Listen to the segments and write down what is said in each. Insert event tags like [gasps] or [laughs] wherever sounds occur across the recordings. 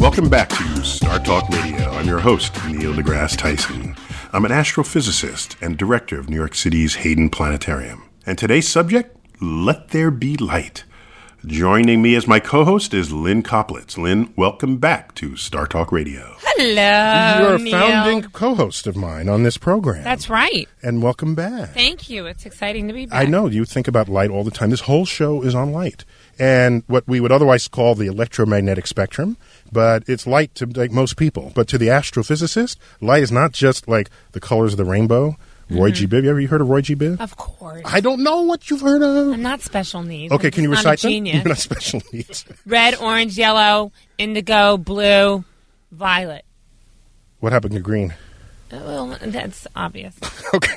Welcome back to Star Talk Radio. I'm your host, Neil deGrasse Tyson. I'm an astrophysicist and director of New York City's Hayden Planetarium. And today's subject, Let There Be Light. Joining me as my co-host is Lynn Koplitz. Lynn, welcome back to Star Talk Radio. Hello. You're a Neil. founding co-host of mine on this program. That's right. And welcome back. Thank you. It's exciting to be back. I know you think about light all the time. This whole show is on light. And what we would otherwise call the electromagnetic spectrum, but it's light to like most people. But to the astrophysicist, light is not just like the colors of the rainbow. Roy G. Biv, you ever heard of Roy G. Biv? Of course. I don't know what you've heard of. I'm not special needs. Okay, I'm can you recite them? [laughs] genius. You're not special needs. Red, orange, yellow, indigo, blue, violet. What happened to green? Uh, Well, that's obvious. [laughs] Okay.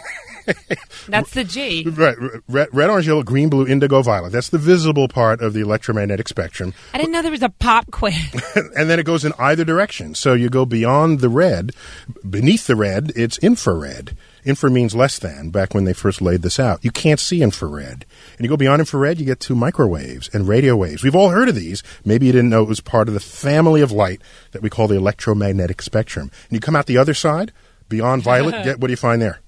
That's the G. Right, red, red, orange, yellow, green, blue, indigo, violet. That's the visible part of the electromagnetic spectrum. I didn't know there was a pop quiz. [laughs] and then it goes in either direction. So you go beyond the red. Beneath the red, it's infrared. Infra means less than, back when they first laid this out. You can't see infrared. And you go beyond infrared, you get to microwaves and radio waves. We've all heard of these. Maybe you didn't know it was part of the family of light that we call the electromagnetic spectrum. And you come out the other side, beyond violet, [laughs] get, what do you find there?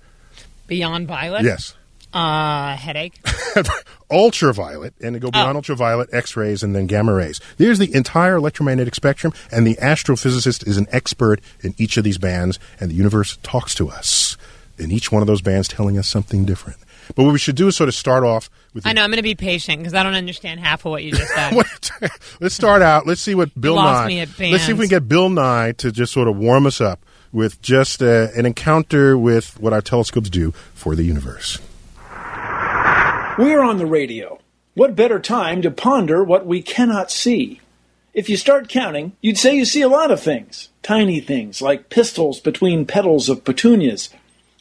Beyond violet? Yes. Uh, headache. [laughs] ultraviolet, and they go beyond ultraviolet, X rays, and then gamma rays. There's the entire electromagnetic spectrum, and the astrophysicist is an expert in each of these bands, and the universe talks to us in each one of those bands, telling us something different. But what we should do is sort of start off with. I know. I'm going to be patient because I don't understand half of what you just said. [laughs] [laughs] let's start out. Let's see what Bill Nye. me at let's see if we can get Bill Nye to just sort of warm us up with just uh, an encounter with what our telescopes do for the universe. We're on the radio. What better time to ponder what we cannot see? If you start counting, you'd say you see a lot of things. Tiny things like pistils between petals of petunias,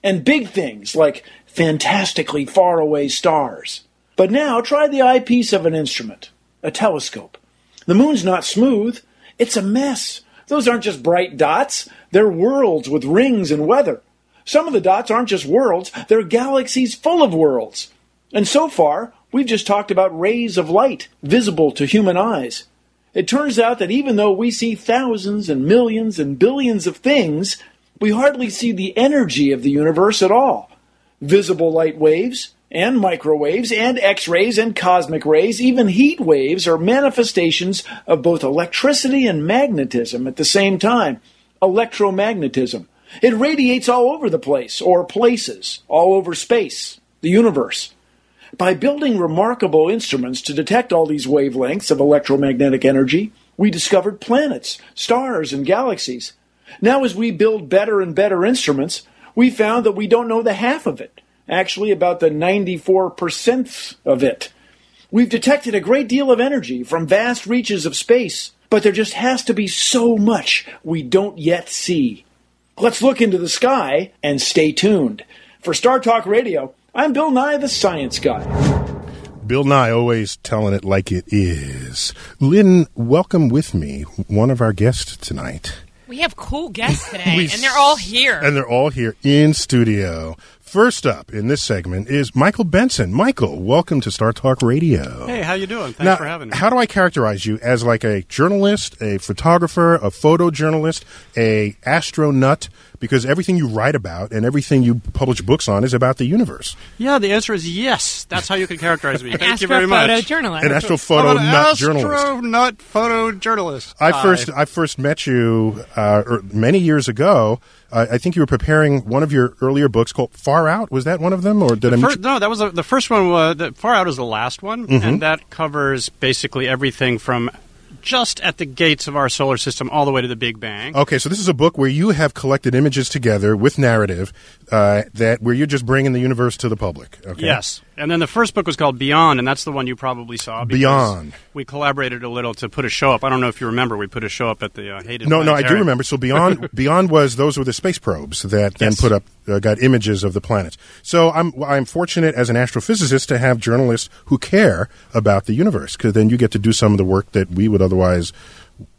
and big things like fantastically faraway stars. But now try the eyepiece of an instrument, a telescope. The moon's not smooth, it's a mess. Those aren't just bright dots, they're worlds with rings and weather. Some of the dots aren't just worlds, they're galaxies full of worlds. And so far, we've just talked about rays of light visible to human eyes. It turns out that even though we see thousands and millions and billions of things, we hardly see the energy of the universe at all. Visible light waves, and microwaves, and X rays, and cosmic rays, even heat waves are manifestations of both electricity and magnetism at the same time. Electromagnetism. It radiates all over the place, or places, all over space, the universe. By building remarkable instruments to detect all these wavelengths of electromagnetic energy, we discovered planets, stars, and galaxies. Now, as we build better and better instruments, we found that we don't know the half of it, actually, about the 94% of it. We've detected a great deal of energy from vast reaches of space, but there just has to be so much we don't yet see. Let's look into the sky and stay tuned. For Star Talk Radio, I'm Bill Nye, the Science Guy. Bill Nye always telling it like it is. Lynn, welcome with me, one of our guests tonight. We have cool guests [laughs] today, and they're all here. And they're all here in studio. First up in this segment is Michael Benson. Michael, welcome to Star Talk Radio. Hey, how you doing? Thanks now, for having me. how do I characterize you as like a journalist, a photographer, a photojournalist, a astronaut? Because everything you write about and everything you publish books on is about the universe. yeah, the answer is yes. That's how you can characterize me. [laughs] Thank you very much. Astrophotojournalist. An astrophoto I'm an nut journalist. astronut photojournalist. I Hi. first I first met you uh, er, many years ago. Uh, I think you were preparing one of your earlier books called Far Out. Was that one of them, or did I? meet Fir- no, that was a, the first one. Was, the Far Out is the last one, Mm-hmm. and that covers basically everything from just at the gates of our solar system all the way to the Big Bang. Okay, so this is a book where you have collected images together with narrative uh, that where you're just bringing the universe to the public. Okay? Yes, and then the first book was called Beyond, and that's the one you probably saw. because Beyond. We collaborated a little to put a show up. I don't know if you remember. We put a show up at the uh, Hayden. No, no, I do remember. So beyond, [laughs] beyond was those were the space probes that then put up uh, got images of the planets. So I'm I'm fortunate as an astrophysicist to have journalists who care about the universe because then you get to do some of the work that we would otherwise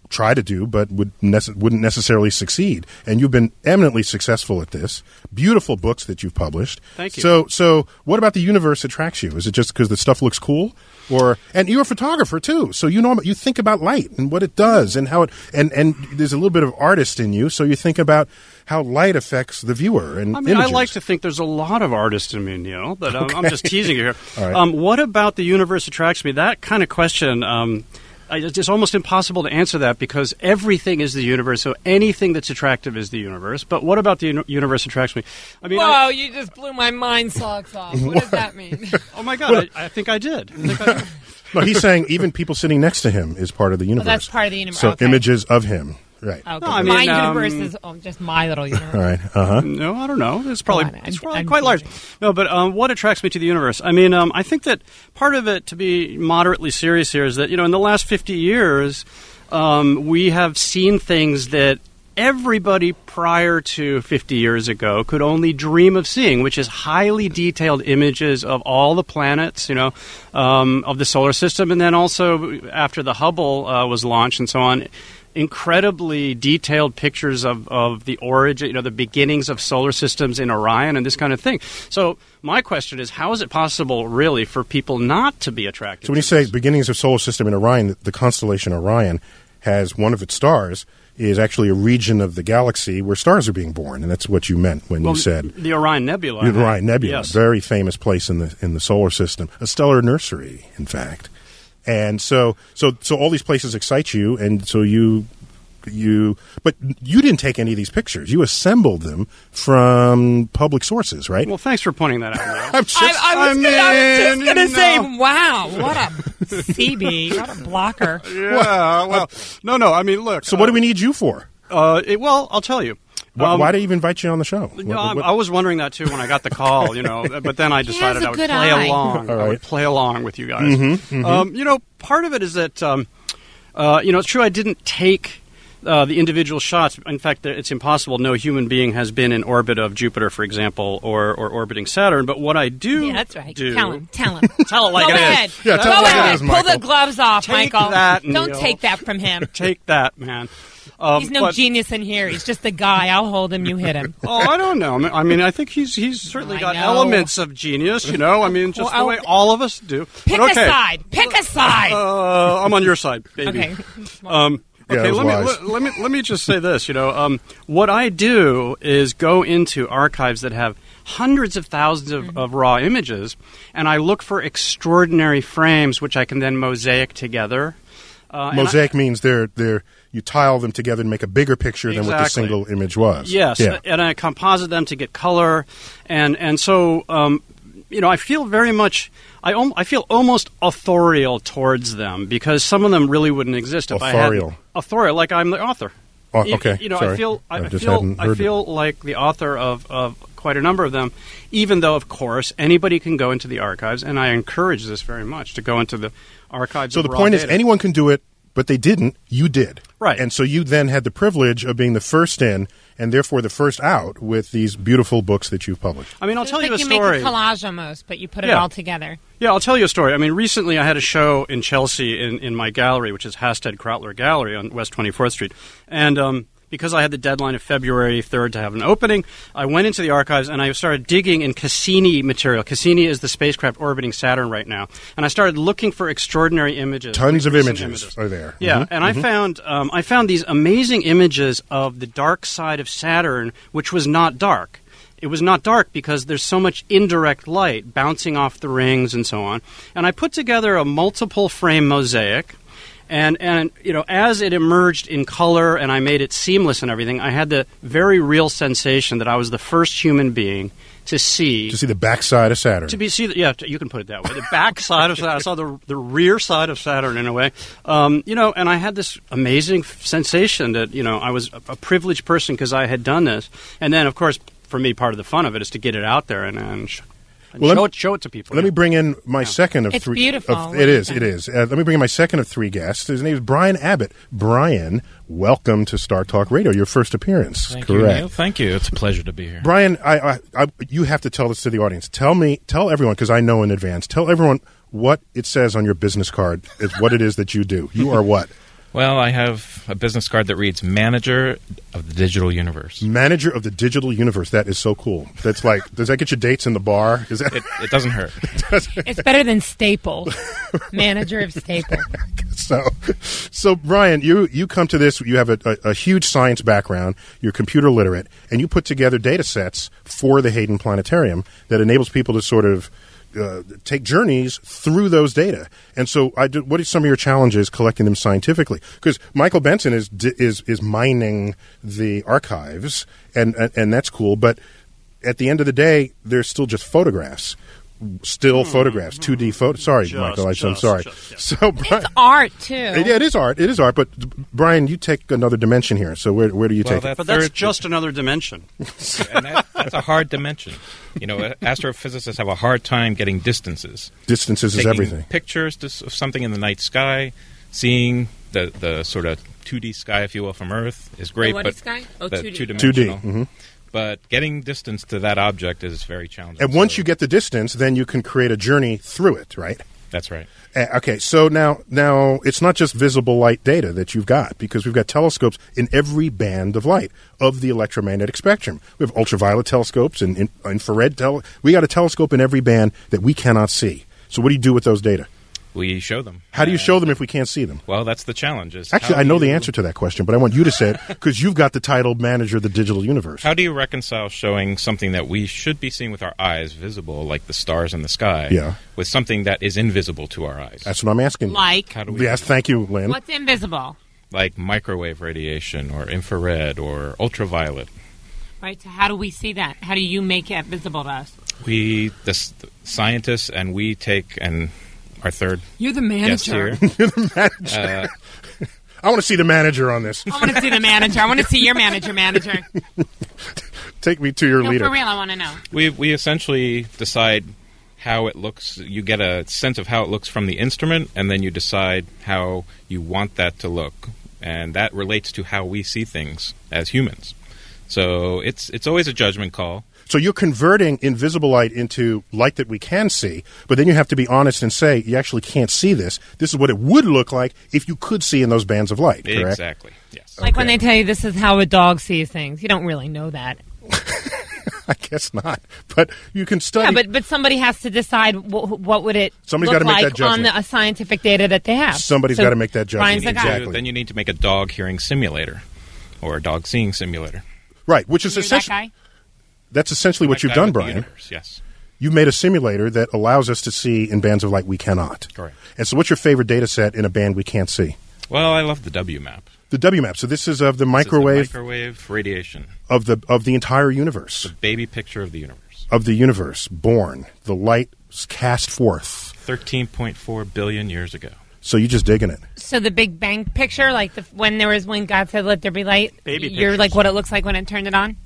try to do but would nece- wouldn't necessarily succeed and you've been eminently successful at this beautiful books that you've published Thank you. so so what about the universe attracts you is it just because the stuff looks cool or and you're a photographer too so you know you think about light and what it does and how it and and there's a little bit of artist in you so you think about how light affects the viewer and I mean, images. I like to think there's a lot of artist in me, Neil, but um, I'm just teasing you here. [laughs] Right. Um, what about the universe attracts me? That kind of question, um, it's almost impossible to answer that because everything is the universe, so anything that's attractive is the universe. But what about the universe attracts me? I mean, I- you just blew my mind socks off. What does that [laughs] mean? oh my God, I, I think I did. I think I [laughs] did. no he's saying even people sitting next to him is part of the universe that's part of the universe. so Okay. images of him right Okay. No, I my um, universe is oh, just my little universe. all right uh-huh No, I don't know. It's probably, on, it's I'm- probably I'm quite large. teasing. No, but um, what attracts me to the universe? I mean, um, I think that part of it, to be moderately serious here, is that you know, in the last fifty years, um, we have seen things that everybody prior to 50 years ago could only dream of seeing, which is highly detailed images of all the planets, you know, um, of the solar system, and then also after the Hubble uh, was launched and so on. Incredibly detailed pictures of, of the origin, you know, the beginnings of solar systems in Orion and this kind of thing. So, my question is, how is it possible, really, for people not to be attracted? So when you say beginnings of solar system in Orion, the constellation Orion has one of its stars is actually a region of the galaxy where stars are being born, and that's what you meant when Well, you said the Orion Nebula, the Orion Nebula, Yes. very famous place in the in the solar system, a stellar nursery, in fact. And so, so, so all these places excite you, and so you, you, but you didn't take any of these pictures. You assembled them from public sources, right? Well, thanks for pointing that out. [laughs] I'm just, I, I was I gonna, I was just gonna you say, know. wow, what a [laughs] CB, what a blocker. Yeah, well, no, no. I mean, look. so what do we need you for? Uh, it, well, I'll tell you. Why, Um, why do you even invite you on the show? You What- I, what- I was wondering that too when I got the call, you know, [laughs] but then I decided a I would play eye. along. All I would. Mm-hmm, play along with you guys. Um, you know, part of it is that, um, uh, you know, it's true I didn't take uh, the individual shots. In fact, it's impossible. No human being has been in orbit of Jupiter, for example, or, or orbiting Saturn. But what I do Yeah, that's right. do, Tell him, tell him. [laughs] Tell it like Go it is. ahead. Yeah, tell Go it like it ahead. is, Pull the gloves off, Take Michael. that, Don't Neil. take that from him. Take that, man. Um, He's no but- genius in here. He's just a guy. I'll hold him. You hit him. [laughs] Oh, I don't know. I mean- I think he's he's certainly I got know. elements of genius. You know, I mean, just Well, the way I'll- all of us do. Pick okay. a side. Pick a side. [laughs] Uh, I'm on your side, baby. okay. [laughs] Um, okay, it was let me, let, let me let me just say this. You know, um, what I do is go into archives that have hundreds of thousands of, of raw images, and I look for extraordinary frames, which I can then mosaic together. Uh, and I- Mosaic means they're they're you tile them together and make a bigger picture than what the single image was. Yes, Yeah. and I composite them to get color, and and so um, you know I feel very much I om- I feel almost authorial towards them because some of them really wouldn't exist if I Authorial. had authorial like I'm the author. Oh, You- okay, you know I feel I, I I feel I feel like the author of of quite a number of them, even though of course anybody can go into the archives, and I encourage this very much to go into the archives. So of the point is, anyone can do it, but they didn't. You did, Right. And so you then had the privilege of being the first in, and therefore the first out with these beautiful books that you've published. I mean, I'll It's tell like you a you story. make a collage almost, but you put it all together. Yeah, I'll tell you a story. I mean, recently I had a show in Chelsea in, in my gallery, which is Hasted Kraeutler Gallery on West 24th Street. And um, because I had the deadline of February 3rd to have an opening, I went into the archives and I started digging in Cassini material. Cassini is the spacecraft orbiting Saturn right now. And I started looking for extraordinary images. Tons of recent images are there. Yeah, Mhm, and I found um, I found these amazing images of the dark side of Saturn, which was not dark. It was not dark because there's so much indirect light bouncing off the rings and so on. And I put together a multiple frame mosaic. And, and you know, as it emerged in color and I made it seamless and everything, I had the very real sensation that I was the first human being to see To see the backside of Saturn. to be see the, yeah you can put it that way. The backside of Saturn I saw the the rear side of Saturn in a way. Um, you know and I had this amazing f- sensation that you know I was a, a privileged person because I had done this. And then of course for me part of the fun of it is to get it out there and, and Well, let show me- it show it to people Let yeah. me bring in my second of It's three. beautiful. of- What it do you is. It think? is. Uh, let me bring in my second of three guests. His name is Brian Abbott. Brian, welcome to Star Talk Radio. Your first appearance. Thank you, Correct. Neil. Thank you. It's a pleasure to be here. Brian, I, I, I, you have to tell this to the audience. Tell me, tell everyone, because I know in advance. Tell everyone what it says on your business card is what it is that you do. You are what? Well, I have a business card that reads Manager of the Digital Universe. Manager of the digital universe. That is so cool. That's like, does that get you dates in the bar? Is that? It, it doesn't hurt. [laughs] It's better than Staple. [laughs] Manager of Staple. so, so Brian, you you come to this. You have a, a, a huge science background. You're computer literate, and you put together data sets for the Hayden Planetarium that enables people to sort of. Uh, take journeys through those data, and so I do, what are some of your challenges collecting them scientifically? Because Michael Benson is is is mining the archives, and, and and that's cool. But at the end of the day, they're still just photographs, still photographs, two D photo. Sorry, Just- Michael, I, I'm sorry. just, yeah. So Brian, It's art too. yeah, it is art. It is art. But Brian, you take another dimension here. So where where do you Well, take it? that but that's third- just another dimension [laughs] and that, that's a hard dimension. You know, astrophysicists have a hard time getting distances. Distances is everything. Pictures of something in the night sky, seeing the, the sort of 2D sky, if you will, from Earth is great. what but sky? Oh, the 2D. two-dimensional. 2D. mhm. But getting distance to that object is very challenging. And once So- you get the distance, then you can create a journey through it, right? That's right. Uh, okay, so now now it's not just visible light data that you've got because we've got telescopes in every band of light of the electromagnetic spectrum. We have ultraviolet telescopes and in, infrared tele. We got a telescope in every band that we cannot see. So what do you do with those data? We show them. How do you show them if we can't see them? Well, that's the challenge. Is Actually, I know do the answer to that question, but I want you to say it because you've got the title manager of the digital universe. How do you reconcile showing something that we should be seeing with our eyes, visible, like the stars in the sky, Yeah. with something that is invisible to our eyes? That's what I'm asking. Like How do we Yes, thank you, Lynn. what's invisible, like microwave radiation or infrared or ultraviolet. right? So how do we see that? How do you make it visible to us? We, the, the scientists, and we take and our third You're the guest [laughs] manager. here. Uh, [laughs] I want to see the manager on this. I want to see the manager. I want to see your manager, manager. [laughs] Take me to your No, leader. for real, I want to know. we we essentially decide how it looks. You get a sense of how it looks from the instrument, and then you decide how you want that to look, and that relates to how we see things as humans. So it's it's always a judgment call. So you're converting invisible light into light that we can see, but then you have to be honest and say you actually can't see this. This is what it would look like if you could see in those bands of light. Correct? Exactly. Yes. Like when they tell you this is how a dog sees things. You don't really know that. [laughs] I guess not, but you can study. Yeah, but but somebody has to decide what, what would it Somebody's look gotta make like that on the uh, scientific data that they have. Somebody's So gotta make that judgment. Brian's the You need guy. to- Exactly. then you need to make a dog hearing simulator or a dog seeing simulator. right, which is You're that essentially guy. That's essentially what That you've done, Brian. universe, Yes. You made a simulator that allows us to see in bands of light we cannot. Correct. And so, what's your favorite data set in a band we can't see? Well, I love the WMAP. The WMAP. So this is of the This is the microwave microwave radiation, of the of the entire universe. the baby picture of the universe. of the universe born, the light cast forth. 13.4 billion years ago. So you're just digging it. So the Big Bang picture, like the, when there was when God said, "Let there be light." Baby You're pictures. like what it looks like when it turned it on.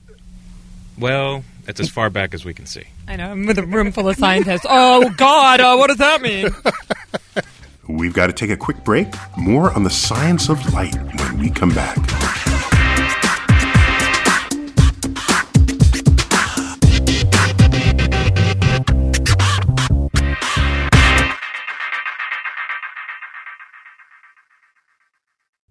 Well, it's as far back as we can see. I know. I'm with a room full of scientists. oh God, uh, what does that mean? We've got to take a quick break. More on the science of light when we come back.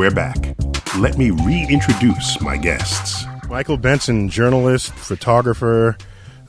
We're back. Let me reintroduce my guests. Michael Benson, journalist, photographer,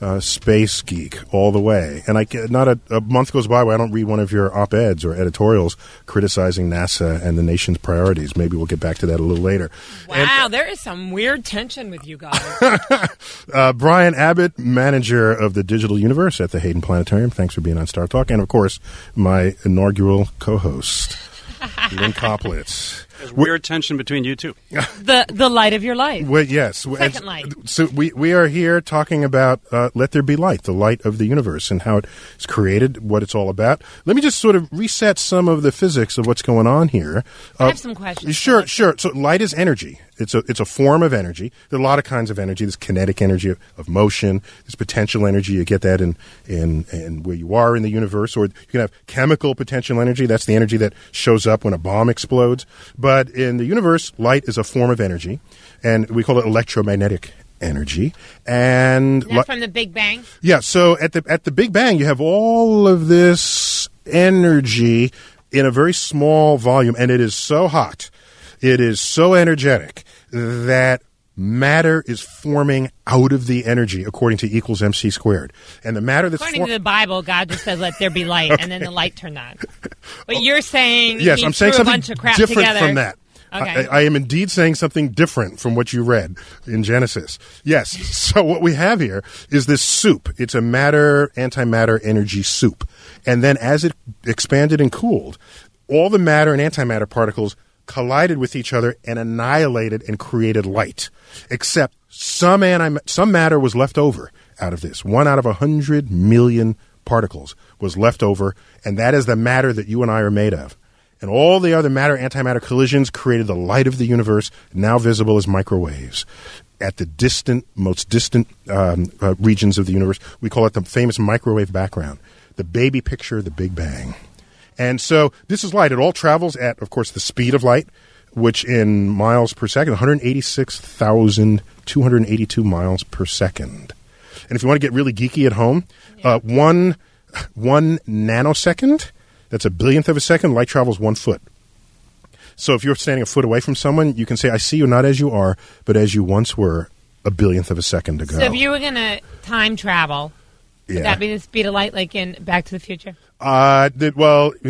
uh, space geek, all the way. And I ca- not a, a month goes by where I don't read one of your op eds or editorials criticizing NASA and the nation's priorities. Maybe we'll get back to that a little later. Wow, there is some weird tension with you guys. [laughs] Uh, Brian Abbott, manager of the Digital Universe at the Hayden Planetarium. Thanks for being on Star Talk, and of course, my inaugural co-host, [laughs] Lynn Koplitz. There's weird tension between you two. [laughs] the the light of your life. Well, yes. Second And light. So we we are here talking about uh, "Let There Be Light," the light of the universe, and how it's created, what it's all about. Let me just sort of reset some of the physics of what's going on here. I Uh, have some questions. Sure, sure. So light is energy. It's a it's a form of energy. There are a lot of kinds of energy. There's kinetic energy of, of motion. There's potential energy. You get that in in in where you are in the universe, or you can have chemical potential energy. That's the energy that shows up when a bomb explodes. But in the universe, light is a form of energy, and we call it electromagnetic energy. And li- from the Big Bang? yeah, so at the at the Big Bang, you have all of this energy in a very small volume, and it is so hot, it is so energetic that matter is forming out of the energy according to equals mc squared, and the matter that's According for- to the Bible, God just said, "Let there be light," and then the light turned on. [laughs] But you're saying yes, I'm saying something bunch of crap different together. from that. Okay. I, I am indeed saying something different from what you read in Genesis. Yes. [laughs] So what we have here is this soup. It's a matter antimatter energy soup, and then as it expanded and cooled, all the matter and antimatter particles collided with each other and annihilated and created light. Except some anti- some matter was left over out of this. One out of a hundred million particles was left over, and that is the matter that you and I are made of. And all the other matter antimatter collisions created the light of the universe, now visible as microwaves. At the distant, most distant um, uh, regions of the universe, we call it the famous microwave background, the baby picture, the Big Bang. And so this is light. It all travels at, of course, the speed of light, which in miles per second, 186,282 miles per second. And if you want to get really geeky at home, uh, one one nanosecond, that's a billionth of a second, light travels one foot. So if you're standing a foot away from someone, you can say, I see you not as you are, but as you once were a billionth of a second ago. So if you were going to time travel, yeah. would that be the speed of light, like in Back to the Future? Uh, did, well, [laughs]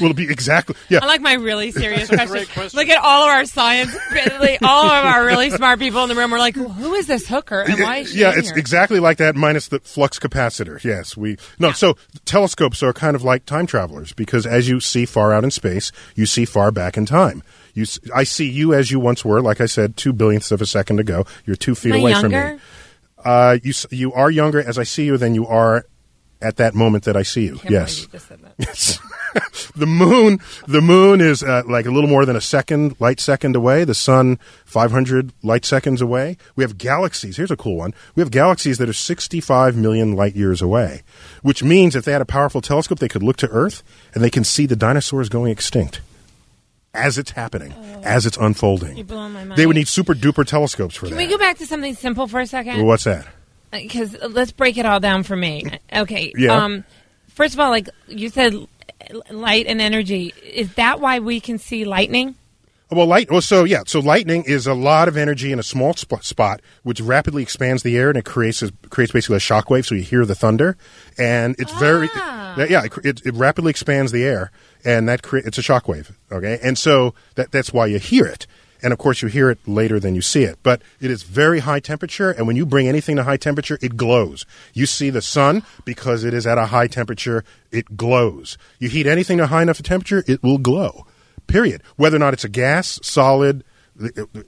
will it be exactly? Yeah. I like my really serious [laughs] questions. Look at all of our science, like, all of our really [laughs] smart people in the room. We're like, who is this hooker and why is she yeah, it's here? exactly like that, minus the flux capacitor. Yes, we no. So telescopes are kind of like time travelers because as you see far out in space, you see far back in time. You, s- I see you as you once were. Like I said, two billionths of a second ago. You're two feet Am I away from me. Uh, you you are younger as I see you than you are at that moment that I see you. Can't yes. you just said that. Yes. [laughs] the moon, the moon is uh, like a little more than a second, light second away. The sun, 500 light seconds away. We have galaxies. Here's a cool one. We have galaxies that are 65 million light years away, which means if they had a powerful telescope, they could look to Earth and they can see the dinosaurs going extinct as it's happening, as it's unfolding. Oh. You're my mind. They would need super duper telescopes for Can that. Can we go back to something simple for a second? Well, what's that? Because let's break it all down for me. Okay. Yeah. Um, first of all, like you said, light and energy. Is that why we can see lightning? Well, light. Well, so yeah. So lightning is a lot of energy in a small sp- spot, which rapidly expands the air and it creates a, creates basically a shockwave. So you hear the thunder, and it's very Ah. yeah. It, it, it rapidly expands the air, and that cre- it's a shockwave. Okay, and so that that's why you hear it. And of course, you hear it later than you see it. But it is very high temperature, and when you bring anything to high temperature, it glows. You see the sun because it is at a high temperature, it glows. You heat anything to high enough temperature, it will glow. Period. Whether or not it's a gas, solid,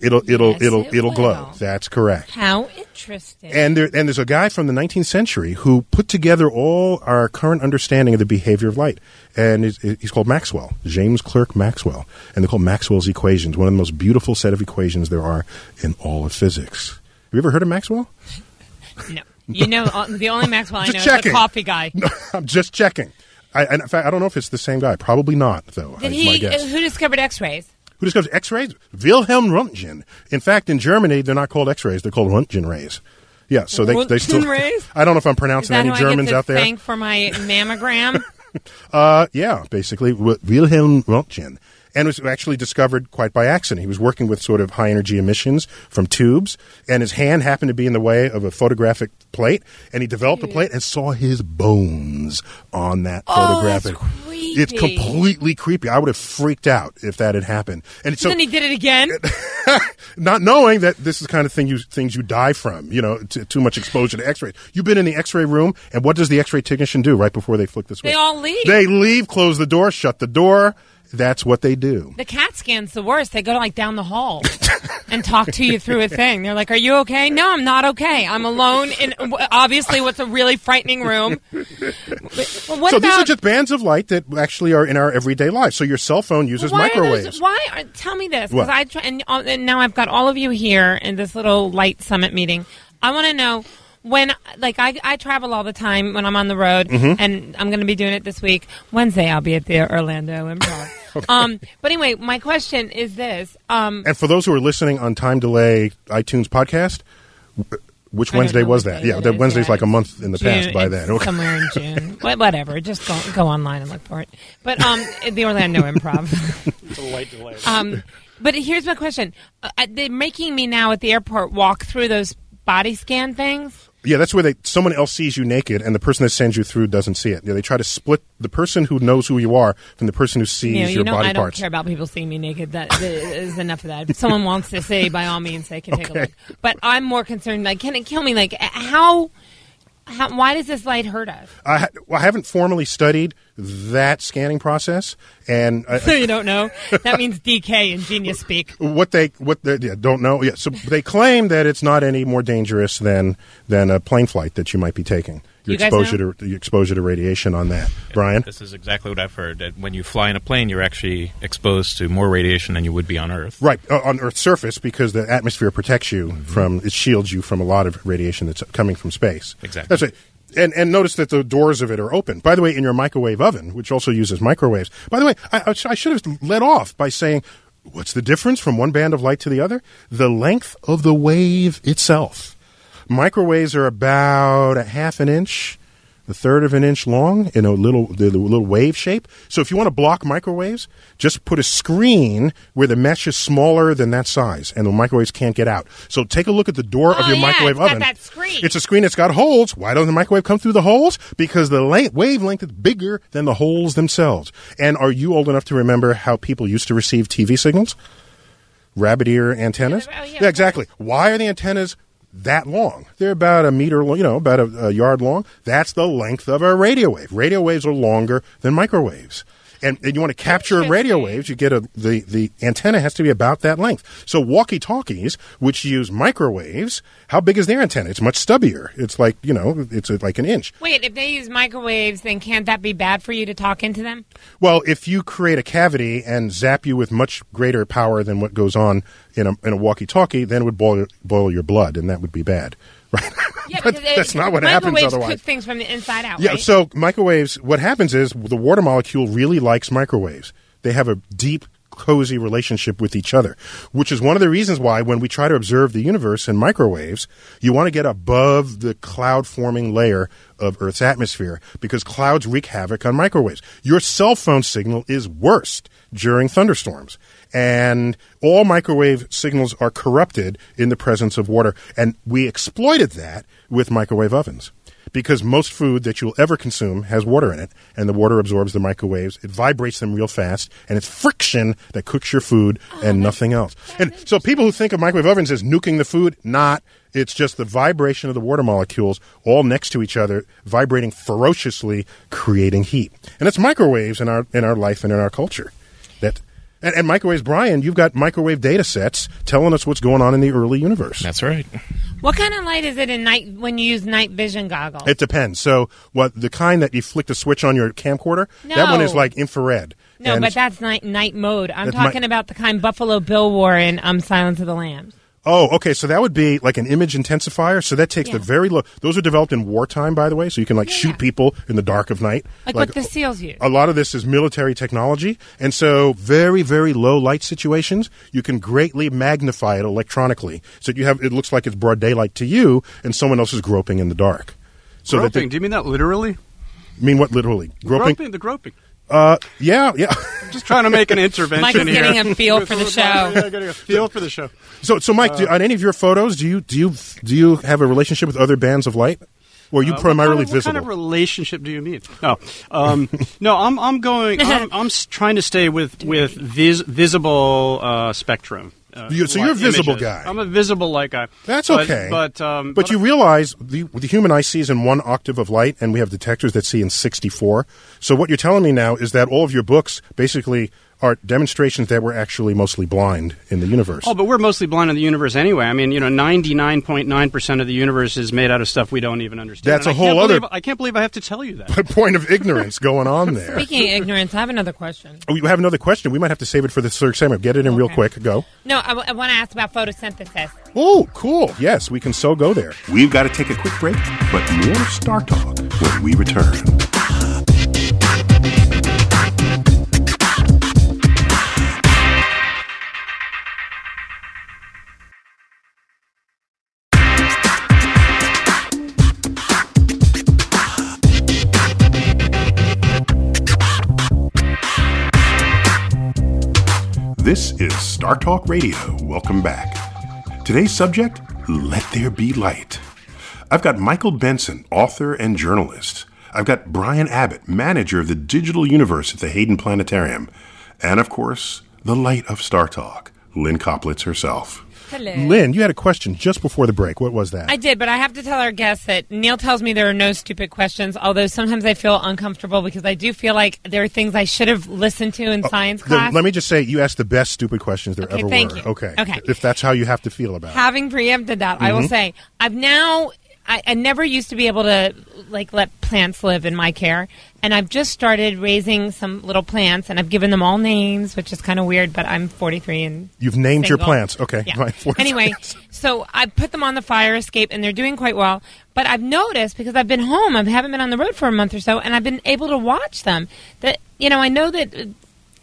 it'll it'll Yes, it'll it it'll glow. That's correct. How interesting. And there, and there's a guy from the 19th century who put together all our current understanding of the behavior of light, and he's, called Maxwell, James Clerk Maxwell, and they're called Maxwell's equations, one of the most beautiful set of equations there are in all of physics. Have you ever heard of Maxwell? [laughs] no. You know, uh, the only [laughs] Maxwell I know is the coffee guy. [laughs] I'm just checking. I, and in fact, I don't know if it's the same guy. Probably not, though. Did he? uh, Who discovered X-rays? Who discovers X-rays? Wilhelm Röntgen. In fact, in Germany, they're not called X-rays; they're called Röntgen rays. Yeah, so they they still. Röntgen rays? [laughs] I don't know if I'm pronouncing any Germans out there. thank for my mammogram? [laughs] Uh, yeah, basically Wilhelm Röntgen, and was actually discovered quite by accident. He was working with sort of high energy emissions from tubes, and his hand happened to be in the way of a photographic plate, and he developed a plate and saw his bones on that Oh, photographic. creepy. It's completely creepy. I would have freaked out if that had happened. And so, then he did it again. [laughs] not knowing that this is the kind of thing you things you die from, you know, t- too much exposure to X-rays. You've been in the X-ray room, and what does the X-ray technician do right before they flick the switch? They all leave. They leave, close the door, shut the door. That's what they do. The CAT scan's the worst. They go like down the hall [laughs] and talk to you through a thing. They're like, "Are you okay?" No, I'm not okay. I'm alone in obviously what's a really frightening room. Well, so about these are just bands of light that actually are in our everyday lives. So your cell phone uses why microwaves. those, why are, tell me this because I try, and, uh, and now I've got all of you here in this little light summit meeting. I want to know when like I, I travel all the time when I'm on the road Mm-hmm. and I'm going to be doing it this week. Wednesday I'll be at the Orlando Improv. [laughs] Um, but anyway, my question is this: um, and for those who are listening on time delay iTunes podcast, which I Wednesday was that? Yeah, it that is, Wednesday's yeah. like a month in the June, past by then. Okay. somewhere in June. [laughs] Wha- Whatever, just go go online and look for it. But um, the Orlando Improv. [laughs] It's a light delay. Um, but here's my question: uh, They're making me now at the airport walk through those body scan things. Yeah, that's where they someone else sees you naked, and the person that sends you through doesn't see it. Yeah, they try to split the person who knows who you are from the person who sees You know, your you know, body I don't parts. care about people seeing me naked. That that is enough of that. If someone wants to say, by all means, they can take a look. But I'm more concerned. Like, can it kill me? Like, how? How, why does this light hurt us? I, well, I haven't formally studied that scanning process, and I, So [laughs] you don't know. That means DK in genius speak. what they what they yeah, don't know. Yeah, so they claim that it's not any more dangerous than than a plane flight that you might be taking. Your You exposure know? to your exposure to radiation on that, Brian. This is exactly what I've heard. That when you fly in a plane, you're actually exposed to more radiation than you would be on Earth. Right uh, on Earth's surface, because the atmosphere protects you from it shields you from a lot of radiation that's coming from space. Exactly. That's right. And and notice that the doors of it are open. By the way, in your microwave oven, which also uses microwaves. By the way, I, I sh- I should have let off by saying, what's the difference from one band of light to the other? The length of the wave itself. Microwaves are about a half an inch a third of an inch long in a little the, little wave shape. So if you want to block microwaves, just put a screen where the mesh is smaller than that size, and the microwaves can't get out. So take a look at the door of Oh, your yeah, microwave it's oven. that screen. It's a screen that's got holes. Why doesn't the microwave come through the holes? Because the la- wavelength is bigger than the holes themselves. And are you old enough to remember how people used to receive TV signals? Rabbit ear antennas? Oh, yeah. exactly. Why are the antennas that long? They're about a meter long, you know, about a, a yard long. That's the length of a radio wave. Radio waves are longer than microwaves. And, and you want to capture radio waves, you get a the, the antenna has to be about that length. So walkie talkies, which use microwaves, how big is their antenna? It's much stubbier. It's like you know, it's like an inch. Wait, if they use microwaves, then can't that be bad for you to talk into them? Well, if you create a cavity and zap you with much greater power than what goes on in a, in a walkie-talkie, then it would boil, boil your blood, and that would be bad, right? Yeah, [laughs] but that's not what happens microwaves otherwise. cook things from the inside out. Yeah, right? so microwaves, what happens is the water molecule really likes microwaves. They have a deep, cozy relationship with each other, which is one of the reasons why when we try to observe the universe in microwaves, you want to get above the cloud forming layer of Earth's atmosphere because clouds wreak havoc on microwaves. Your cell phone signal is worst during thunderstorms. And all microwave signals are corrupted in the presence of water. And we exploited that with microwave ovens because most food that you'll ever consume has water in it, and the water absorbs the microwaves. It vibrates them real fast, and it's friction that cooks your food and nothing else. And so people who think of microwave ovens as nuking the food, not. It's just the vibration of the water molecules all next to each other, vibrating ferociously, creating heat. And it's microwaves in our in our life and in our culture. That and, and microwaves, Brian, you've got microwave data sets telling us what's going on in the early universe. That's right. what kind of light is it in night when you use night vision goggles? It depends. So, what the kind that you flick the switch on your camcorder? No. That one is like infrared. no, And- but that's night night mode. I'm talking mi- about the kind Buffalo Bill wore in um, Silence of the Lambs. Oh, okay. So that would be like an image intensifier. So that takes the very low. Those are developed in wartime, by the way. So you can like Yeah. shoot people in the dark of night. Like, what the SEALs use. A lot of this is military technology, and so very, very low light situations, you can greatly magnify it electronically, so you have it looks like it's broad daylight to you, and someone else is groping in the dark. So that groping. they, Do you mean that literally? I mean what literally groping? Groping. The groping. Uh, yeah, yeah. Just trying to make an [laughs] intervention Mike is here. getting a feel for the show. Yeah, getting a feel for the show. So, so Mike, do, on any of your photos, do you do you do you have a relationship with other bands of light, or are you Uh, primarily what kind of, visible? What kind of relationship do you mean? No, um, [laughs] no. I'm I'm going. I'm, I'm trying to stay with with vis, visible uh, spectrum. Uh, You- so you're a visible images. guy. I'm a visible light guy. That's But- okay. But um, but you realize the, the human eye sees in one octave of light, and we have detectors that see in 64. So what you're telling me now is that all of your books basically are demonstrations that we're actually mostly blind in the universe. Oh, but we're mostly blind in the universe anyway. I mean, you know, ninety nine point nine percent of the universe is made out of stuff we don't even understand. That's And a I whole other- believe- I can't believe I have to tell you that. a [laughs] point of ignorance [laughs] going on there. Speaking of ignorance, I have another question. Oh, you have another question. We might have to save it for the third segment. Get it in real quick. Go. No, I, w- I want to ask about photosynthesis. Oh, cool. Yes, we can so go there. We've got to take a quick break, but more Star Talk when we return. This is Star Talk Radio. Welcome back. Today's subject Let There Be Light. I've got Michael Benson, author and journalist. I've got Brian Abbott, manager of the digital universe at the Hayden Planetarium. And of course, the light of Star Talk, Lynn Koplitz herself. Hello. Lynn, you had a question just before the break. What was that? I did, but I have to tell our guests that Neil tells me there are no stupid questions, although sometimes I feel uncomfortable because I do feel like there are things I should have listened to in science The- class. let me just say, you asked the best stupid questions there Okay, ever thank were. you. Okay. Okay. If that's how you have to feel about it. Having preempted that, I will Mm-hmm. say I've now. I, I never used to be able to like let plants live in my care, and I've just started raising some little plants, and I've given them all names, which is kind of weird. But I'm 43 and You've named your plants. Okay. Yeah. [laughs] Right. Anyway, so I put them on the fire escape, and they're doing quite well. But I've noticed because I've been home, I haven't been on the road for a month or so, and I've been able to watch them. That you know, I know that uh,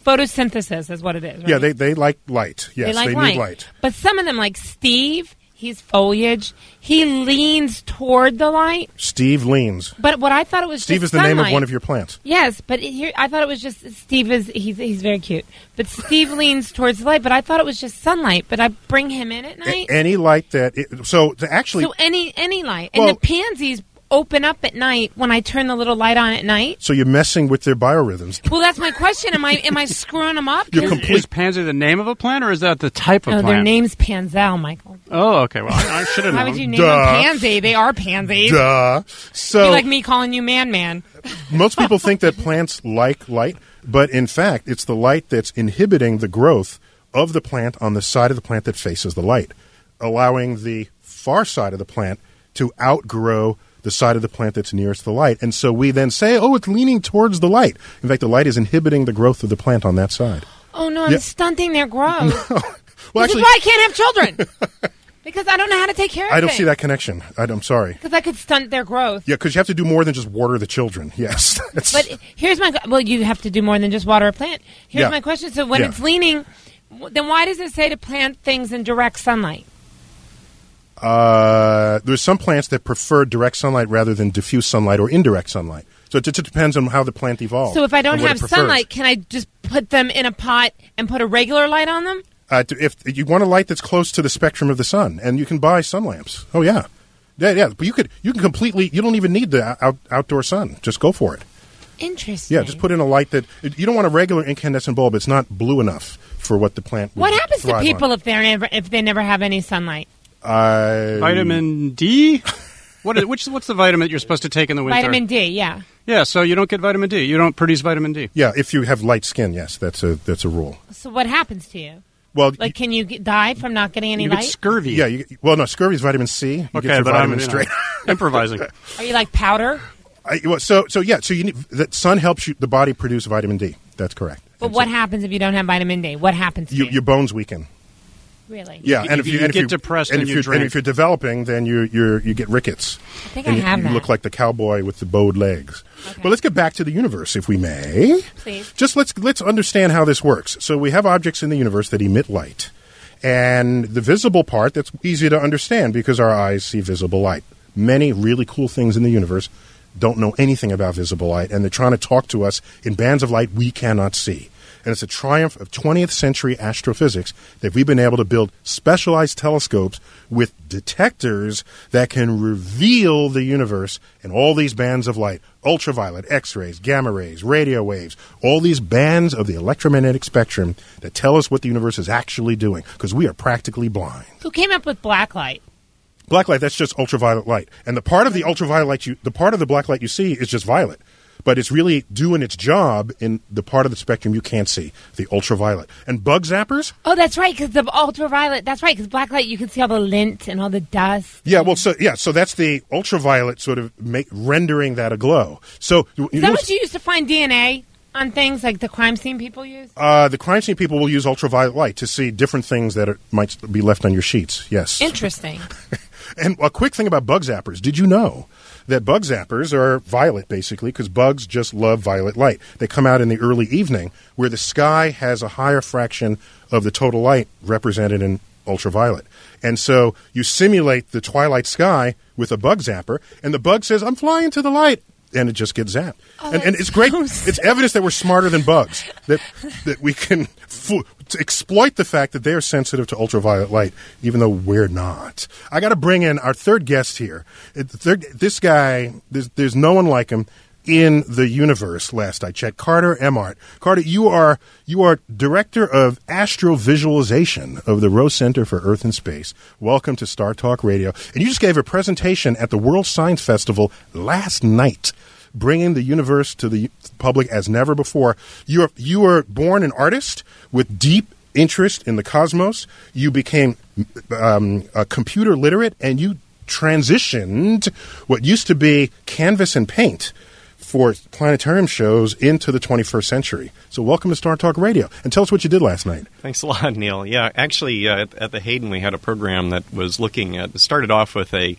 photosynthesis is what it is. Right? Yeah, they, they like light. Yes, they like need light. light. But some of them, like Steve, he's foliage. He leans toward the light. Steve leans. But what I thought it was Steve is the name of one of your plants. Yes, but it- here I thought it was just Steve is he's he's very cute. But Steve [laughs] leans towards the light, but I thought it was just sunlight. But I bring him in at A- night. any light that it, so to actually so any any light. And the pansies open up at night when I turn the little light on at night. so you're messing with their biorhythms. Well, that's my question. Am I am I [laughs] screwing them up? You're Is, complete- is pansy the name of a plant, or is that the type of oh, No, plant? their name's Panzel, Michael. Oh, okay. Well, I, I [laughs] should have Why known. would you name Duh. them pansy? They are pansies. Duh. Be So like me calling you man man. [laughs] most people think that plants like light, but in fact, it's the light that's inhibiting the growth of the plant on the side of the plant that faces the light, allowing the far side of the plant to outgrow the side of the plant that's nearest the light. And so we then say, oh, it's leaning towards the light. In fact, the light is inhibiting the growth of the plant on that side. Oh no, I'm Yeah. stunting their [laughs] growth. Well, this actually, is why I can't have children. [laughs] because I don't know how to take care of them. I don't things. see that connection. I, I'm sorry. Because I could stunt their growth. Yeah, because you have to do more than just water the children. [laughs] Yes. But here's my well, you have to do more than just water a plant. Here's Yeah. my question. So when Yeah. it's leaning, then why does it say to plant things in direct sunlight? Uh, there's some plants that prefer direct sunlight rather than diffuse sunlight or indirect sunlight. So it just depends on how the plant evolved. So if I don't have sunlight, can I just put them in a pot and put a regular light on them? uh, if you want a light that's close to the spectrum of the sun, and you can buy sun lamps. Oh yeah, yeah, yeah. But you could you can completely you don't even need the out, outdoor sun. Just go for it. Interesting. Yeah, just put in a light that you don't want a regular incandescent bulb. It's not blue enough for what the plant. What happens to people on. if they're never if they never have any sunlight? Uh, Vitamin D. What is, which what's the vitamin you're supposed to take in the winter? Vitamin D, yeah. Yeah, so you don't get vitamin D. You don't produce vitamin D. Yeah, if you have light skin, yes, that's a that's a rule. So what happens to you? Well, Like, can you get, die from not getting any You light? get scurvy. yeah, you, well, no, scurvy is vitamin C. You Okay, get your but I'm vitamin you know, straight. [laughs] improvising. Are you like powder? I, well, so so yeah, so you need that sun helps you the body produce vitamin D. That's correct. But And what so happens if you don't have vitamin D? What happens to you, you? your bones weaken. Really? Yeah, and if you- you, you and if get you- depressed and and if you you're, drink. and if you're developing, then you you you get rickets. I think and I you, have you that. look like the cowboy with the bowed legs. Okay. But let's get back to the universe, if we may. Please. Just let's let's understand how this works. So we have objects in the universe that emit light, and the visible part that's easy to understand because our eyes see visible light. Many really cool things in the universe don't know anything about visible light, and they're trying to talk to us in bands of light we cannot see. And it's a triumph of 20th century astrophysics that we've been able to build specialized telescopes with detectors that can reveal the universe in all these bands of light ultraviolet, X rays, gamma rays, radio waves, all these bands of the electromagnetic spectrum that tell us what the universe is actually doing because we are practically blind. Who came up with black light? Black light, that's just ultraviolet light. And the part of the ultraviolet light you, the part of the black light you see is just violet. But it's really doing its job in the part of the spectrum you can't see, the ultraviolet. And bug zappers? Oh, that's right, because the ultraviolet. That's right, because black light you can see all the lint and all the dust. Yeah, well, so yeah, so that's the ultraviolet sort of make, rendering that aglow. So you Is that what you used to find DNA on things like the crime scene people use? uh, the crime scene people will use ultraviolet light to see different things that are, might be left on your sheets. Yes. Interesting. [laughs] And a quick thing about bug zappers. Did you know that bug zappers are violet, basically, because bugs just love violet light? They come out in the early evening where the sky has a higher fraction of the total light represented in ultraviolet. And so you simulate the twilight sky with a bug zapper, and the bug says, I'm flying to the light. And it just gets zapped. Oh, and, and it's great. It's evidence that we're smarter than bugs. That that we can fo- exploit the fact that they are sensitive to ultraviolet light, even though we're not. I got to bring in our third guest here. Third, this guy, there's, there's no one like him in the universe. Last I checked, Carter Emmart. Carter, you are you are director of astrovisualization of the Rose Center for Earth and Space. Welcome to Star Talk Radio, and you just gave a presentation at the World Science Festival last night bringing the universe to the public as never before. You are you were born an artist with deep interest in the cosmos. You became um, a computer literate, and you transitioned what used to be canvas and paint for planetarium shows into the 21st century. So, welcome to Star Talk Radio, and tell us what you did last night. Thanks a lot, Neil. Yeah, actually, uh, at, at the Hayden, we had a program that was looking at. Started off with a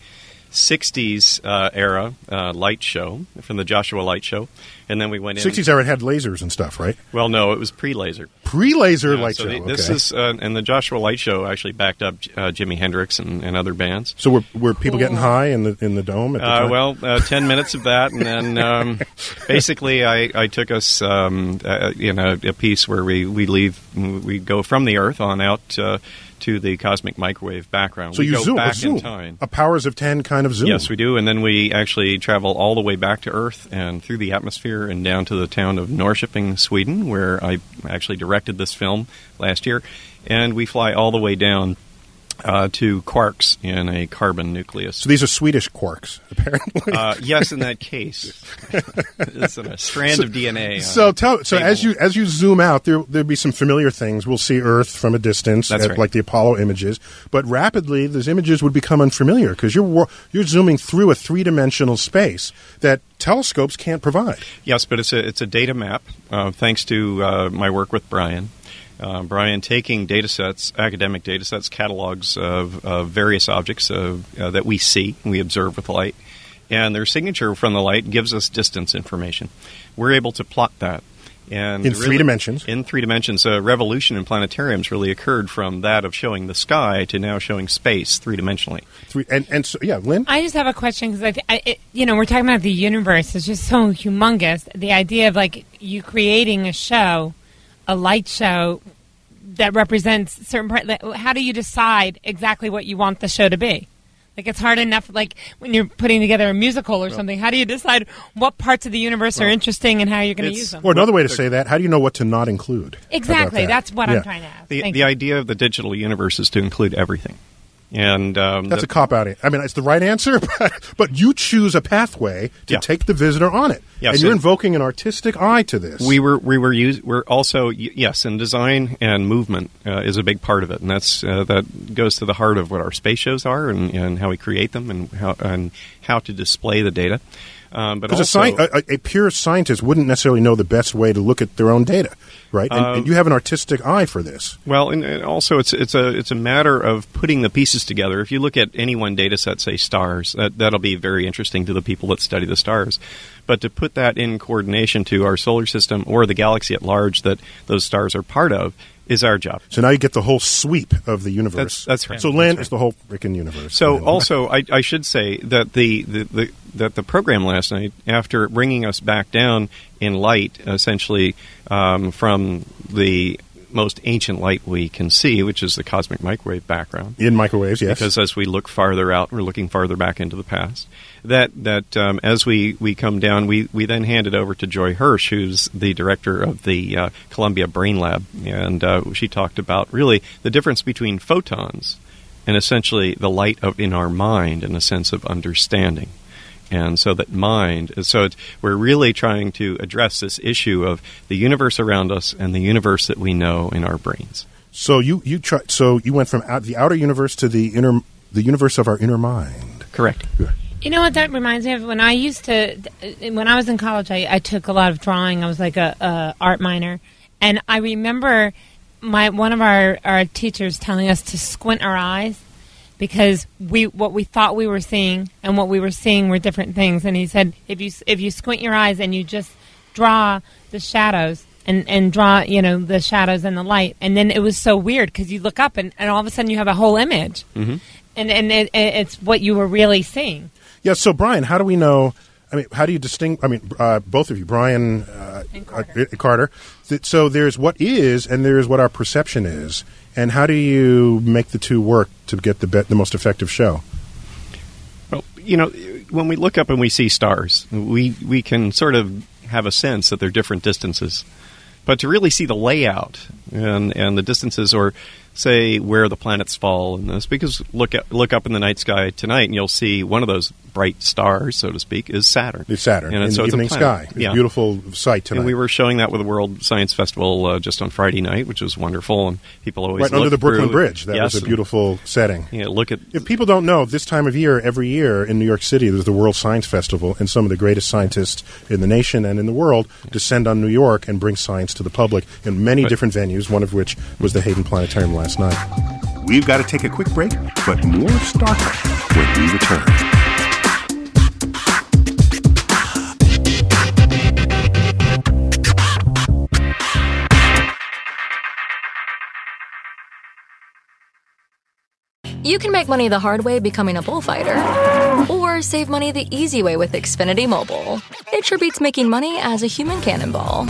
60s uh, era uh, light show from the Joshua Light Show, and then we went in. 60s era had lasers and stuff, right? Well, no, it was pre-laser. Pre-laser Yeah, light so show. the- this okay. is uh, and the Joshua Light Show actually backed up uh, Jimi Hendrix and, and other bands. so were, were people getting high in the in the dome at the Uh, time? well, uh, ten minutes of that, and then [laughs] um, basically, I, I took us um, uh, in a, a piece where we, we leave, we go from the Earth on out uh, to the cosmic microwave background. so we you go zoom, back a zoom, in time. a powers of ten kind of zoom. Yes, we do, and then we actually travel all the way back to Earth and through the atmosphere and down to the town of Norrköping, Sweden, where I actually directed this film last year, and we fly all the way down uh, to quarks in a carbon nucleus. So these are Swedish quarks, [laughs] apparently. Uh, yes, in that case, [laughs] it's a strand of DNA. So a tell so table. as you as you zoom out, there there'll be some familiar things. We'll see Earth from a distance, at- right. like the Apollo images. But rapidly, those images would become unfamiliar because you're you're zooming through a three dimensional space that telescopes can't provide. Yes, but it's a it's a data map. Uh, thanks to uh, my work with Brian. Uh, Brian taking data sets, academic data sets, catalogs of, of various objects uh, uh, that we see, we observe with light, and their signature from the light gives us distance information. We're able to plot that. And In three dimensions. In three dimensions, a revolution in planetariums really occurred from that of showing the sky to now showing space three dimensionally. Three and and so yeah, Lynn. I just have a question because I, th- I it, you know, we're talking about the universe. It's just so humongous. The idea of like you creating a show, a light show that represents certain part. How do you decide exactly what you want the show to be? Like it's hard enough. Like when you're putting together a musical or something, how do you decide what parts of the universe are interesting and how you're going to use them? Or another way to say that, how do you know what to not include? Exactly. that? That's what Yeah. I'm trying to ask. The, Thank the you. idea of the digital universe is to include everything. And um, That's the- a cop out. I mean, it's the right answer, [laughs] but, but you choose a pathway to Yeah. take the visitor on it, and you're invoking an artistic eye to this. We were we were use, we're also yes, and design and movement uh, is a big part of it, and that's uh, that goes to the heart of what our space shows are and, and how we create them and how and how to display the data. Um, but Because a, sci- a, a pure scientist wouldn't necessarily know the best way to look at their own data, right? And, Um, and you have an artistic eye for this. Well, and, and also it's it's a it's a matter of putting the pieces together. If you look at any one data set, say stars, that that'll be very interesting to the people that study the stars. But to put that in coordination to our solar system or the galaxy at large that those stars are part of is our job. So now you get the whole sweep of the universe. That's- that's right. So land right. is the whole freaking universe. So also, I, I should say that the, the, the that the program last night, after bringing us back down in light, essentially um, from the most ancient light we can see, which is the cosmic microwave background. in microwaves, yes. Because as we look farther out, we're looking farther back into the past. That that um, as we, we come down, we, we then hand it over to Joy Hirsch, who's the director of the uh, Columbia Brain Lab, and uh, she talked about really the difference between photons and essentially the light of in our mind and a sense of understanding. And so that mind, so it's, we're really trying to address this issue of the universe around us and the universe that we know in our brains. so you you try, so you went from out, the outer universe to the inner the universe of our inner mind. Correct. You know what that reminds me of? When I used to, when I was in college, I, I took a lot of drawing. I was like a, a art minor, and I remember my one of our, our teachers telling us to squint our eyes because we what we thought we were seeing and what we were seeing were different things. And he said if you if you squint your eyes and you just draw the shadows. And, and draw you know the shadows and the light and then it was so weird because you look up and, and all of a sudden you have a whole image Mm-hmm. and and it, it, it's what you were really seeing Yeah. So Brian, how do we know? I mean, how do you distinguish? I mean, uh, both of you, Brian uh, And Carter. uh, Carter. So there's what is, and there's what our perception is, and how do you make the two work to get the be- the most effective show? Well, you know, when we look up and we see stars, we we can sort of have a sense that they're different distances. But to really see the layout and and the distances, or say where the planets fall in this, because look at, look up in the night sky tonight, and you'll see one of those bright stars, so to speak, is Saturn. It's Saturn And in so the evening sky. It's Yeah. a beautiful sight tonight. And we were showing that with the World Science Festival uh, just on Friday night, which was wonderful, and people always right under the Brooklyn Bridge. That Yes, was a beautiful setting. Yeah, look at If people don't know, this time of year, every year in New York City, there's the World Science Festival, and some of the greatest scientists in the nation and in the world descend on New York and bring science to the public in many Right. different venues, one of which was the Hayden Planetarium last last night. We've got to take a quick break, but more Star Trek when we return. You can make money the hard way becoming a bullfighter, or save money the easy way with Xfinity Mobile. It sure beats making money as a human cannonball.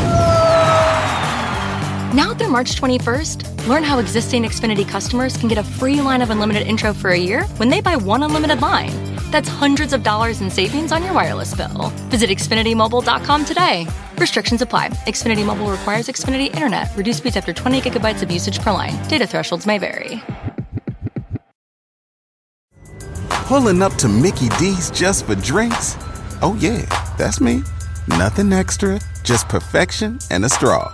Now through March 21st, learn how existing Xfinity customers can get a free line of unlimited intro for a year when they buy one unlimited line. That's hundreds of dollars in savings on your wireless bill. Visit XfinityMobile.com today. Restrictions apply. Xfinity Mobile requires Xfinity Internet. Reduced speeds after 20 gigabytes of usage per line. Data thresholds may vary. Pulling up to Mickey D's just for drinks? Oh, yeah, that's me. Nothing extra, just perfection and a straw.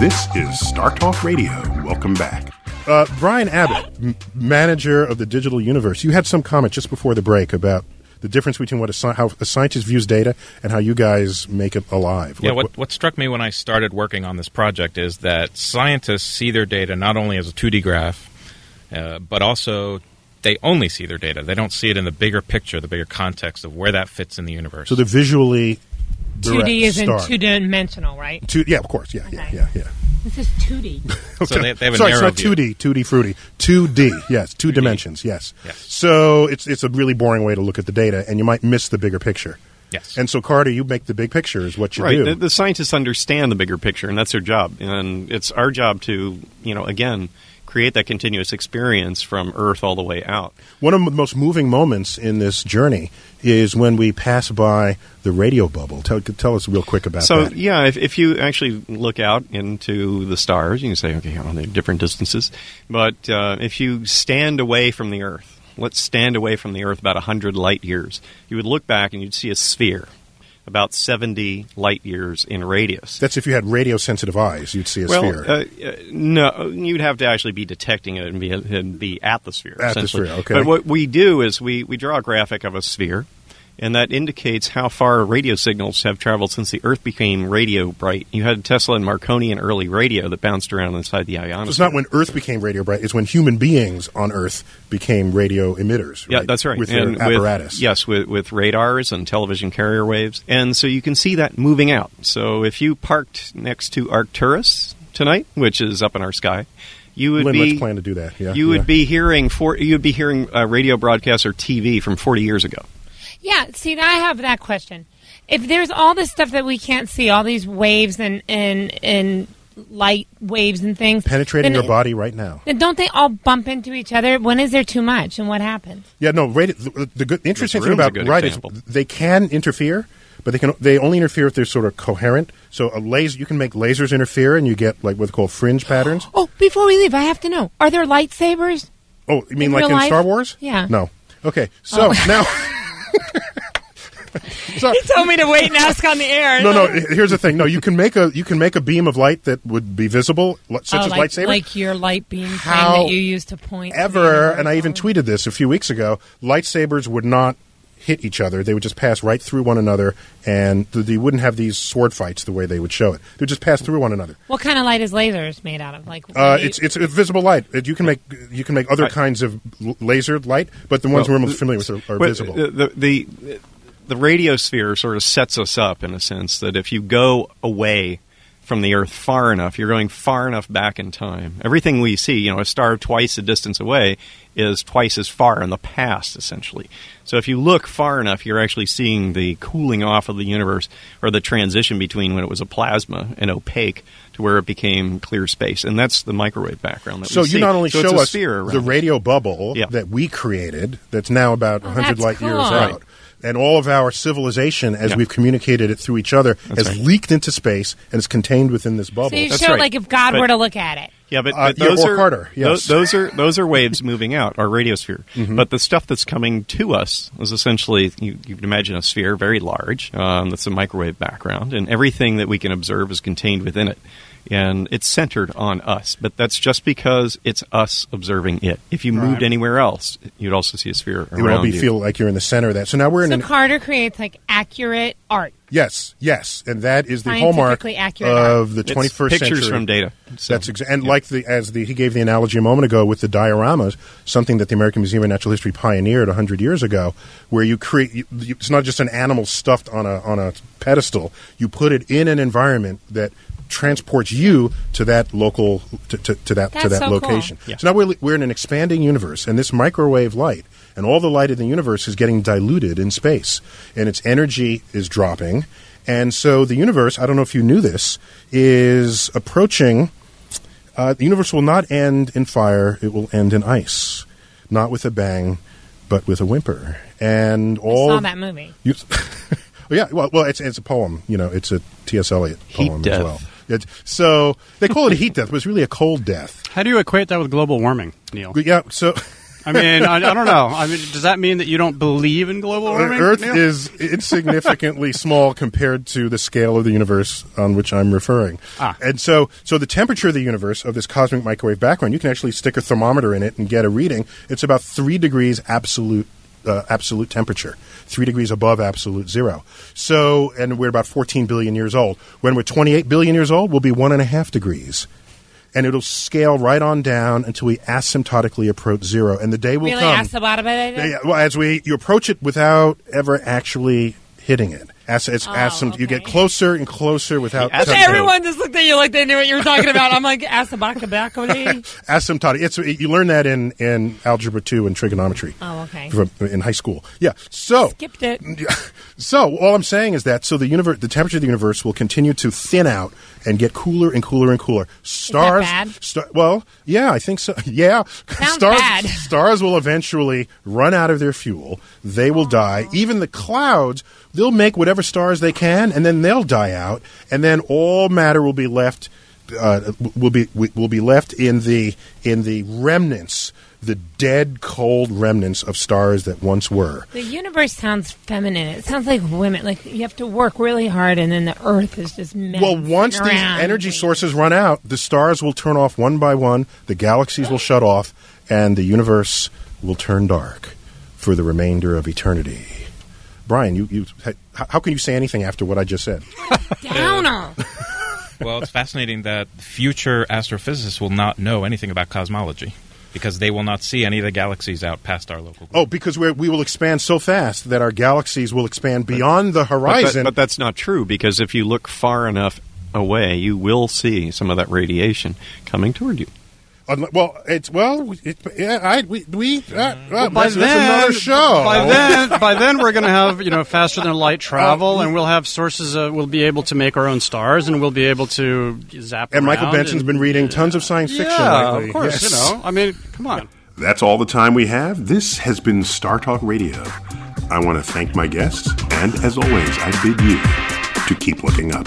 This is Star Talk Radio. Welcome back. Uh, Brian Abbott, m- manager of the Digital Universe, you had some comment just before the break about the difference between what a, sci- how a scientist views data and how you guys make it alive. Yeah, what, what struck me when I started working on this project is that scientists see their data not only as a 2D graph, uh, but also they only see their data. They don't see it in the bigger picture, the bigger context of where that fits in the universe. So they're visually direct 2D is in two dimensional, right? Two, yeah, of course. Yeah, yeah, yeah, yeah. This is 2D. [laughs] So they- they have a Sorry, narrow it's not 2D, 2D fruity. 2D, yes, two dimensions, yes. So it's it's a really boring way to look at the data, and you might miss the bigger picture. Yes. And so, Carter, you make the big picture is what you right. do. The, the scientists understand the bigger picture, and that's their job. And it's our job to, you know, again, create that continuous experience from Earth all the way out. One of the most moving moments in this journey is when we pass by the radio bubble. Tell, tell us real quick about so that. So, yeah, if, if you actually look out into the stars, you can say, okay, well, they're different distances. But uh, if you stand away from the Earth, let's stand away from the Earth about hundred light years, you would look back and you'd see a sphere about 70 light years in radius. That's if you had radio sensitive eyes, you'd see a well, sphere. Uh, uh, no, you'd have to actually be detecting it and be, and be at the sphere. At the sphere, okay. But what we do is we, we draw a graphic of a sphere, and that indicates how far radio signals have traveled since the Earth became radio bright. You had Tesla and Marconi and early radio that bounced around inside the ionosphere. So it's not when Earth became radio bright; it's when human beings on Earth became radio emitters. Yeah, that's right. With their apparatus. With, yes, with, with radars and television carrier waves. And so you can see that moving out. So if you parked next to Arcturus tonight, which is up in our sky, you would Lynn, be let's plan to do that. Yeah, you would yeah. be hearing for you would be hearing uh, radio broadcasts or TV from 40 years ago. Yeah, see, I have that question. If there's all this stuff that we can't see, all these waves and and and light waves and things penetrating then- your body right now. Then don't they all bump into each other? When is there too much, and what happens? Yeah, no. Radio, the, the good, interesting thing about good right example. is they can interfere, but they can they only interfere if they're sort of coherent. So a laser, you can make lasers interfere, and you get like what's called fringe [gasps] patterns. Oh, before we leave, I have to know: Are there lightsabers? Oh, you mean In like in life? Star Wars? Yeah. No. Okay. Oh. So Oh. now. [laughs] [laughs] So- He told me to wait and ask on the air. no, no. Here's the thing. No, you can make a you can make a beam of light that would be visible, such Oh, as like, lightsaber. like your light beam thing that you use to point. ever, universe. and I even tweeted this a few weeks ago. Lightsabers would not hit each other; they would just pass right through one another, and th- they wouldn't have these sword fights the way they would show it. They would just pass through one another. What kind of light is lasers made out of? Like Uh, it's it's visible light. Uh, You can make you can make other kinds of l- lasered light, but the ones Well, we're most familiar with are, are Well, visible. The, the, the, the radio sphere sort of sets us up in a sense that if you go away from the Earth far enough, you're going far enough back in time. Everything we see, you know, a star twice the distance away is twice as far in the past, essentially. So if you look far enough, you're actually seeing the cooling off of the universe or the transition between when it was a plasma and opaque to where it became clear space. And that's the microwave background that we see. So we you see. not only So it's show us sphere the radio bubble Yeah. that we created, that's now about Oh, 100 that's light years cool. out, and all of our civilization, as Yeah. we've communicated it through each other, That's has right. leaked into space and is contained within this bubble. So you That's show right. like if God But- were to look at it. Yeah, but, Uh, but yeah, those or are harder, tho- yes. Those, are those are waves moving out our radiosphere. Mm-hmm. But the stuff that's coming to us is essentially you, you can imagine a sphere very large um, that's a microwave background, and everything that we can observe is contained within it. And it's centered on us, but that's just because it's us observing it. If you moved anywhere else, you'd also see a sphere it around would all be you. feel like you're in the center of that. So now we're in So an Carter creates like accurate art. yes, yes, and that is the hallmark accurate of the It's 21st pictures century. Pictures from data. So, That's exa- and like the as the he gave the analogy a moment ago with the dioramas, something that the American Museum of Natural History pioneered hundred years ago, where you create you, you, it's not just an animal stuffed on a on a pedestal. You put it in an environment that transports you to that local to, to, to that to that so cool. location. Yeah. So now we're we're in an expanding universe, and this microwave light and all the light in the universe is getting diluted in space, and its energy is dropping. And so the universe, I don't know if you knew this, is approaching. Uh, the universe will not end in fire; it will end in ice, not with a bang, but with a whimper. And I all saw that movie. you, [laughs] yeah, well, well, it's it's a poem. You know, it's a T.S. Eliot Heat poem death. as well. So they call it a heat death, but it's really a cold death. How do you equate that with global warming, Neil? Yeah, so I mean, I, I don't know. I mean, [laughs] does that mean that you don't believe in global warming? Earth Neil? is insignificantly [laughs] small compared to the scale of the universe on which I'm referring. Ah. And so, so the temperature of the universe of this cosmic microwave background, you can actually stick a thermometer in it and get a reading. It's about three degrees absolute. Uh, absolute temperature, three degrees above absolute zero. So, and we're about 14 billion years old. When we're 28 billion years old, we'll be one and a half degrees. And it'll scale right on down until we asymptotically approach zero. And the day will Really come. asked about it. Yeah, yeah, well, as we you approach it without ever actually hitting it. As it's Oh, asymt- you get closer and closer without The touching. Everyone just looked at you like they knew what you were talking about. I'm like, asabakabakoli. [laughs] asymptotic. It's you learn that in in algebra two and trigonometry. Oh, okay. From, in high school. Yeah. So Skipped it. [laughs] So all I'm saying is that so the universe, the temperature of the universe will continue to thin out and get cooler and cooler and cooler. Stars, star- well, yeah, I think so. [laughs] Yeah, Sounds stars, bad. [laughs] stars will eventually run out of their fuel. They will die. Even the clouds, they'll make whatever stars they can, and then they'll die out, and then all matter will be left. Uh, will be will be left in the in the remnants, the dead, cold remnants of stars that once were. The universe sounds feminine. It sounds like women. Like you have to work really hard, and then the Earth is just men Well, once sitting these energy sources run out, the stars will turn off one by one, the galaxies will shut off, and the universe will turn dark for the remainder of eternity. Brian, you, you how can you say anything after what I just said? [laughs] downer. well, it's fascinating that future astrophysicists will not know anything about cosmology because they will not see any of the galaxies out past our local. Oh, because we're, we will expand so fast that our galaxies will expand beyond the But, that- horizon. but that's not true because if you look far enough away, you will see some of that radiation coming toward you. Unle- well, it's well, it, yeah, I, we, we uh, uh, by that's, then, that's another show. By then, by then, we're going to have you know faster than light travel, and we'll have sources. Of, we'll be able to make our own stars, and we'll be able to zap. and Michael around Benson's and- been reading tons of science fiction Yeah, lately. of course. Yes. You know, I mean, come on. That's all the time we have. This has been Star Talk Radio. I want to thank my guests, and as always, I bid you to keep looking up.